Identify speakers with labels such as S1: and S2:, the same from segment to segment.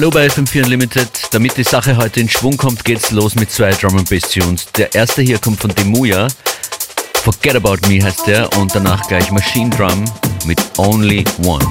S1: Hallo bei FM4 Unlimited. Damit die Sache heute in Schwung kommt, geht's los mit zwei Drum and Bass Tunes. Der erste hier kommt von Demuya. Forget About Me heißt der und danach gleich Machine Drum mit Only One.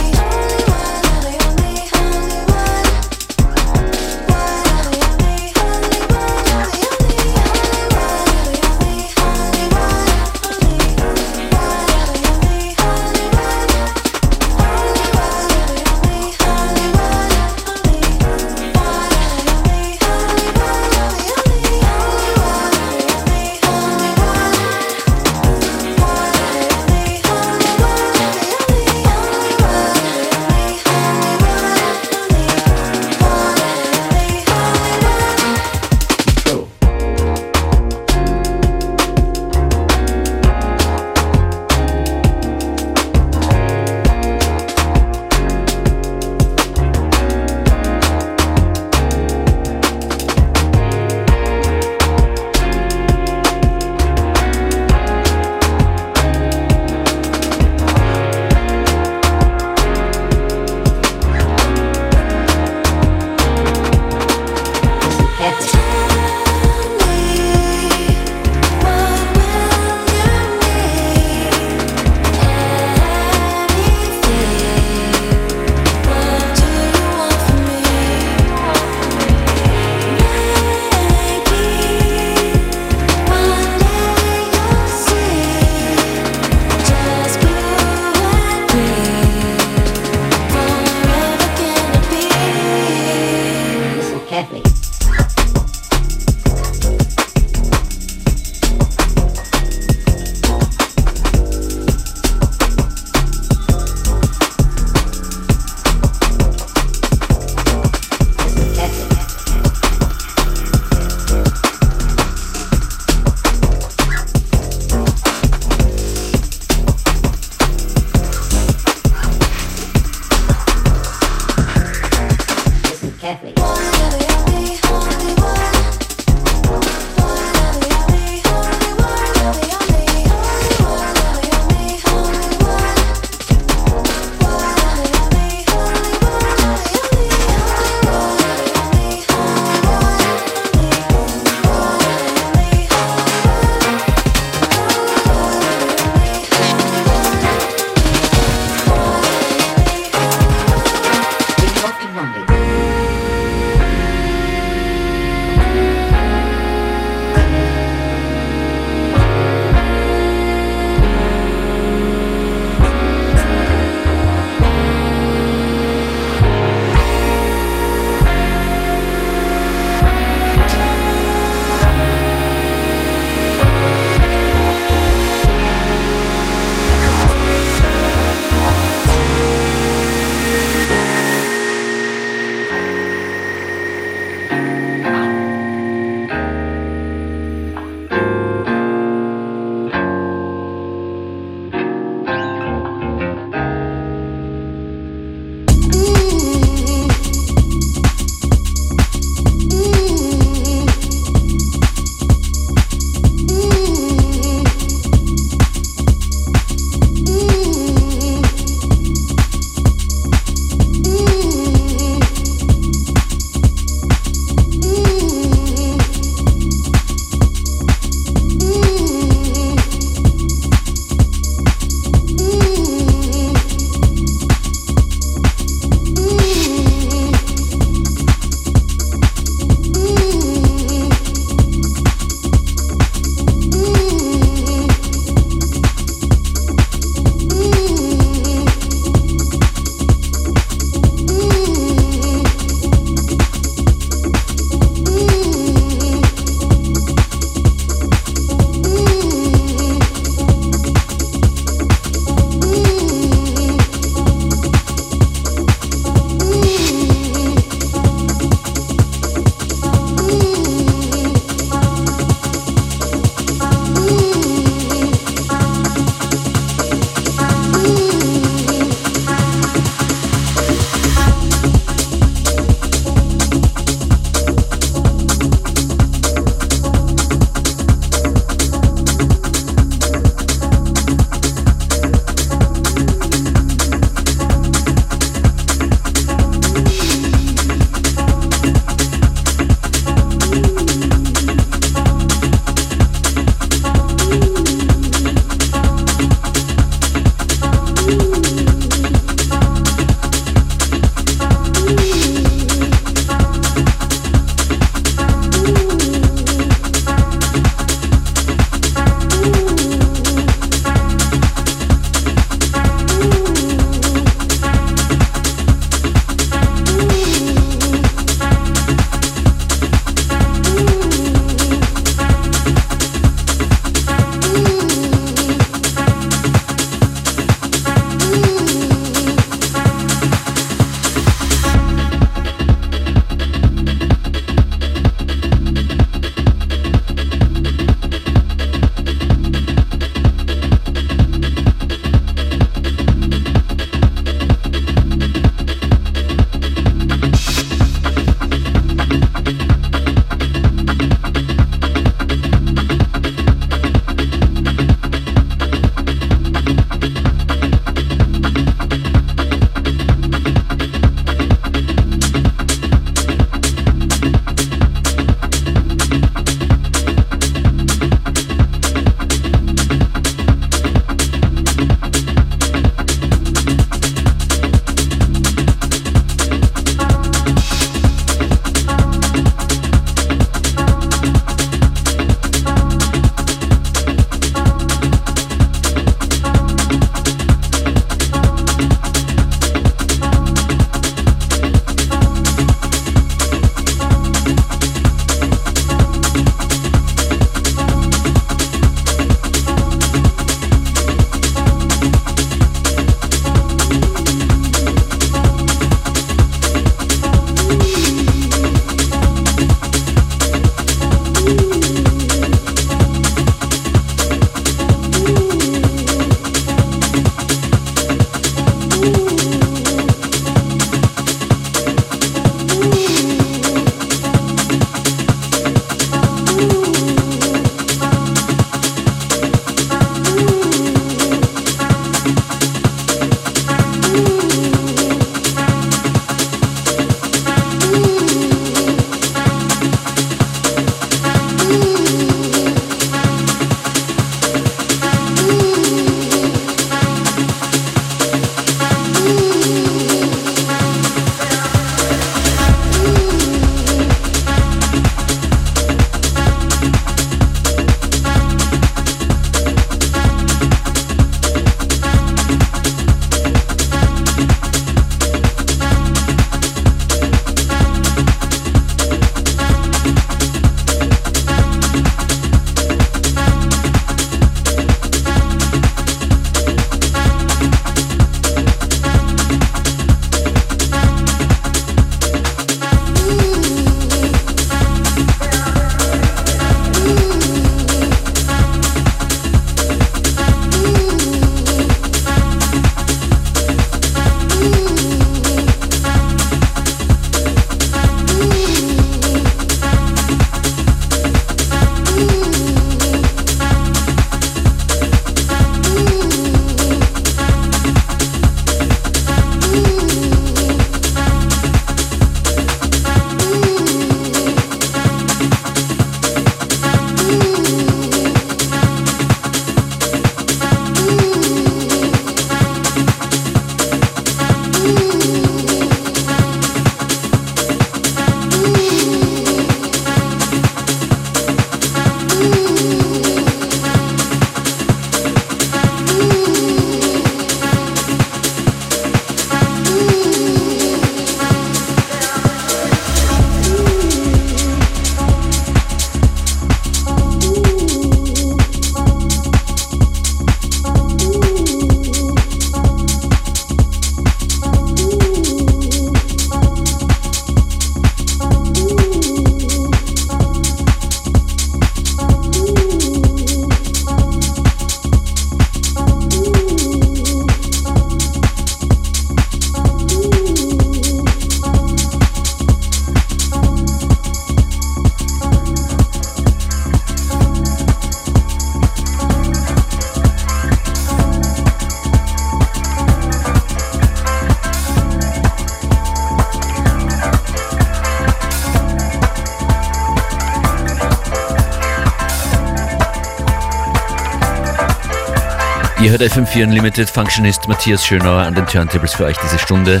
S1: Hört FM4 Unlimited Functionist Matthias Schönauer an den Turntables für euch diese Stunde.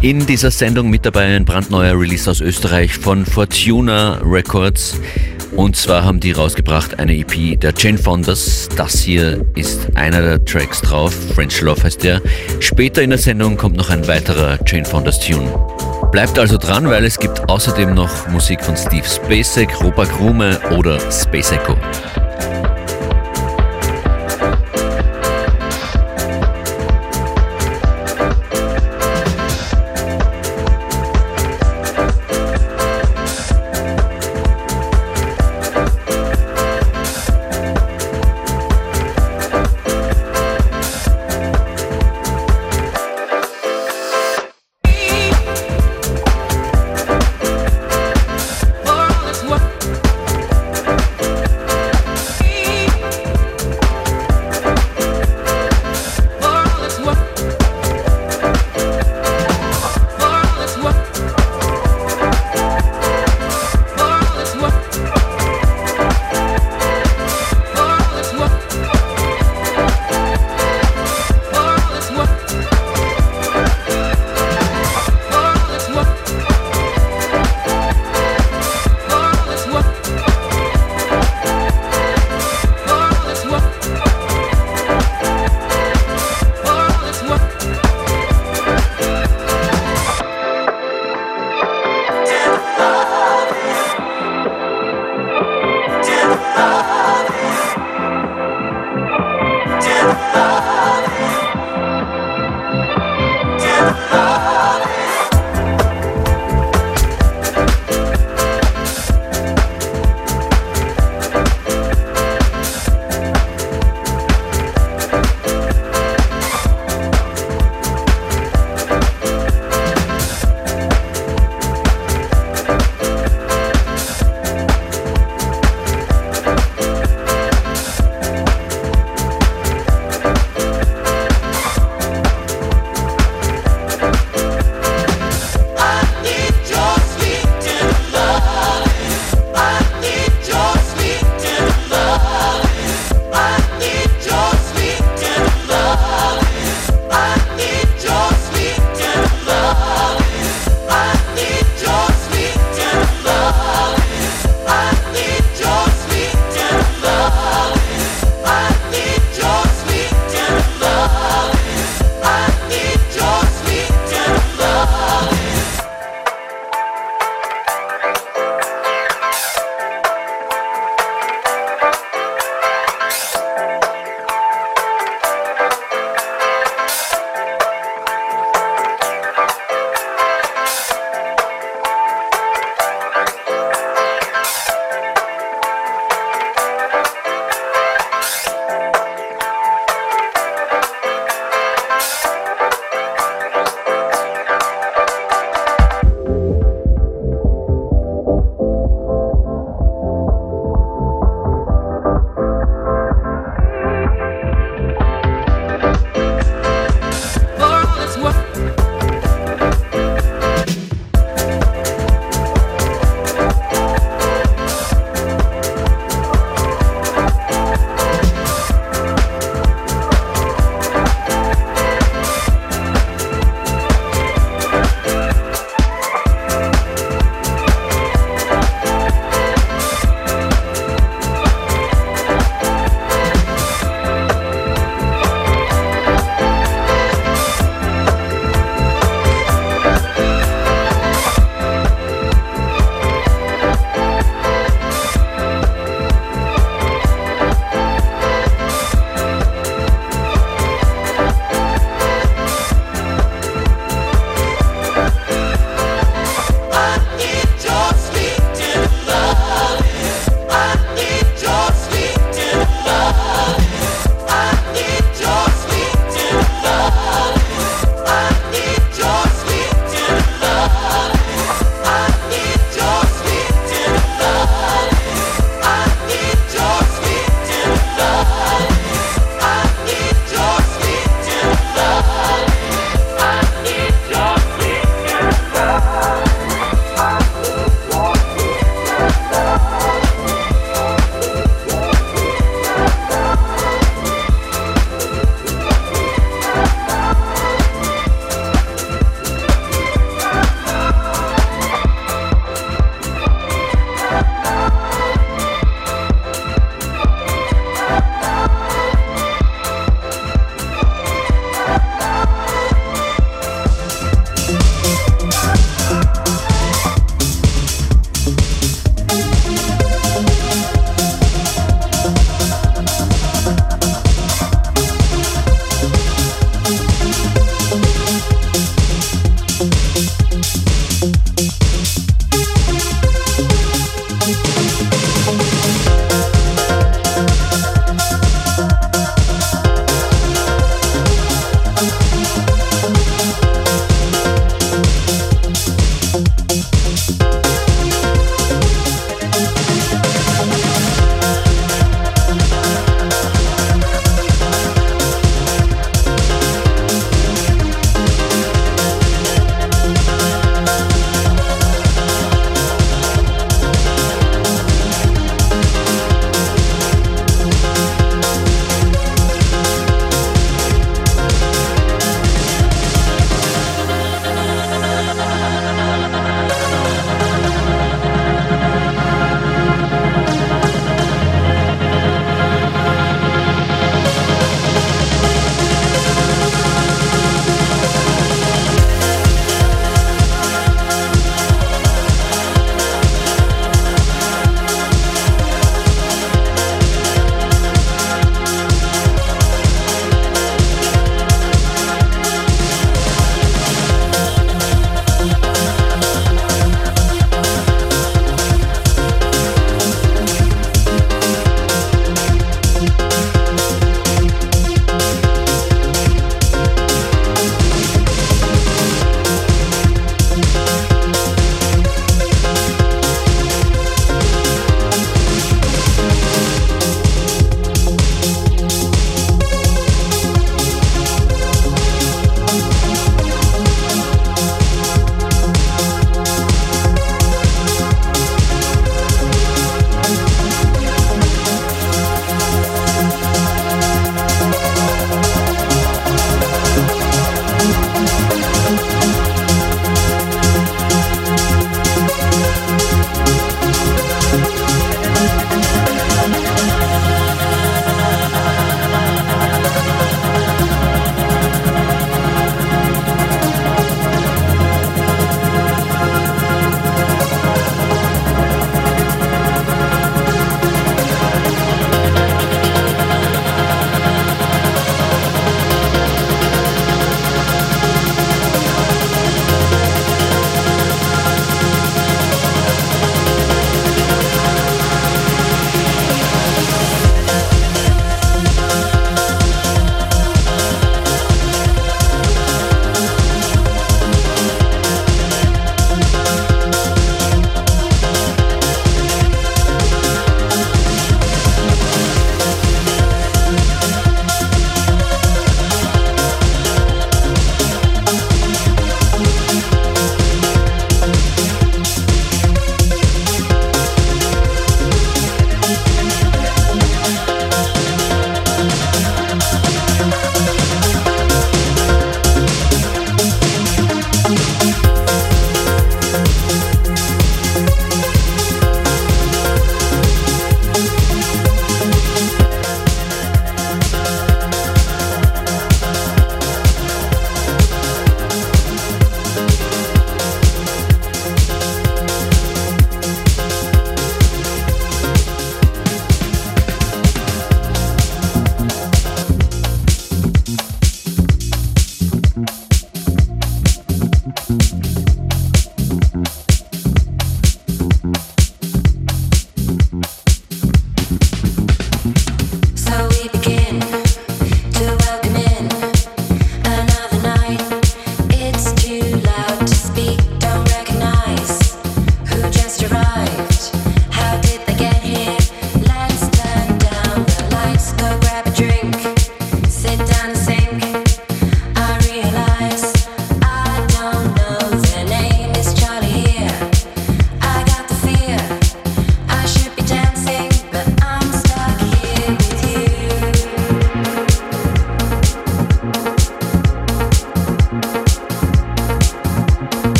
S1: In dieser Sendung mit dabei ein brandneuer Release aus Österreich von Fortuna Records. Und zwar haben die rausgebracht eine EP der Jane Fondas. Das hier ist einer der Tracks drauf. French Love heißt der. Später in der Sendung kommt noch ein weiterer Jane Fondas Tune. Bleibt also dran, weil es gibt außerdem noch Musik von Steve Spacek, Robert Rume oder Space Echo.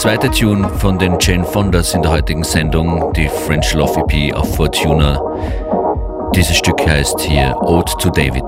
S1: Zweite Tune von den Jane Fondas in der heutigen Sendung, die French Love EP auf Fortuna. Dieses Stück heißt hier Ode to David.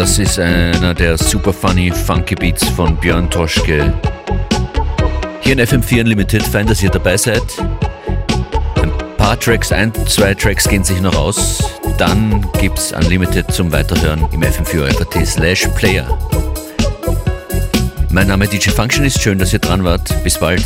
S1: Das ist einer der super funny funky Beats von Björn Toschke. Hier in FM4 Unlimited, fein, dass ihr dabei seid. Ein paar Tracks, ein, zwei Tracks gehen sich noch aus. Dann gibt's Unlimited zum Weiterhören im FM4 slash Player. Mein Name DJ Function ist schön, dass ihr dran wart. Bis bald.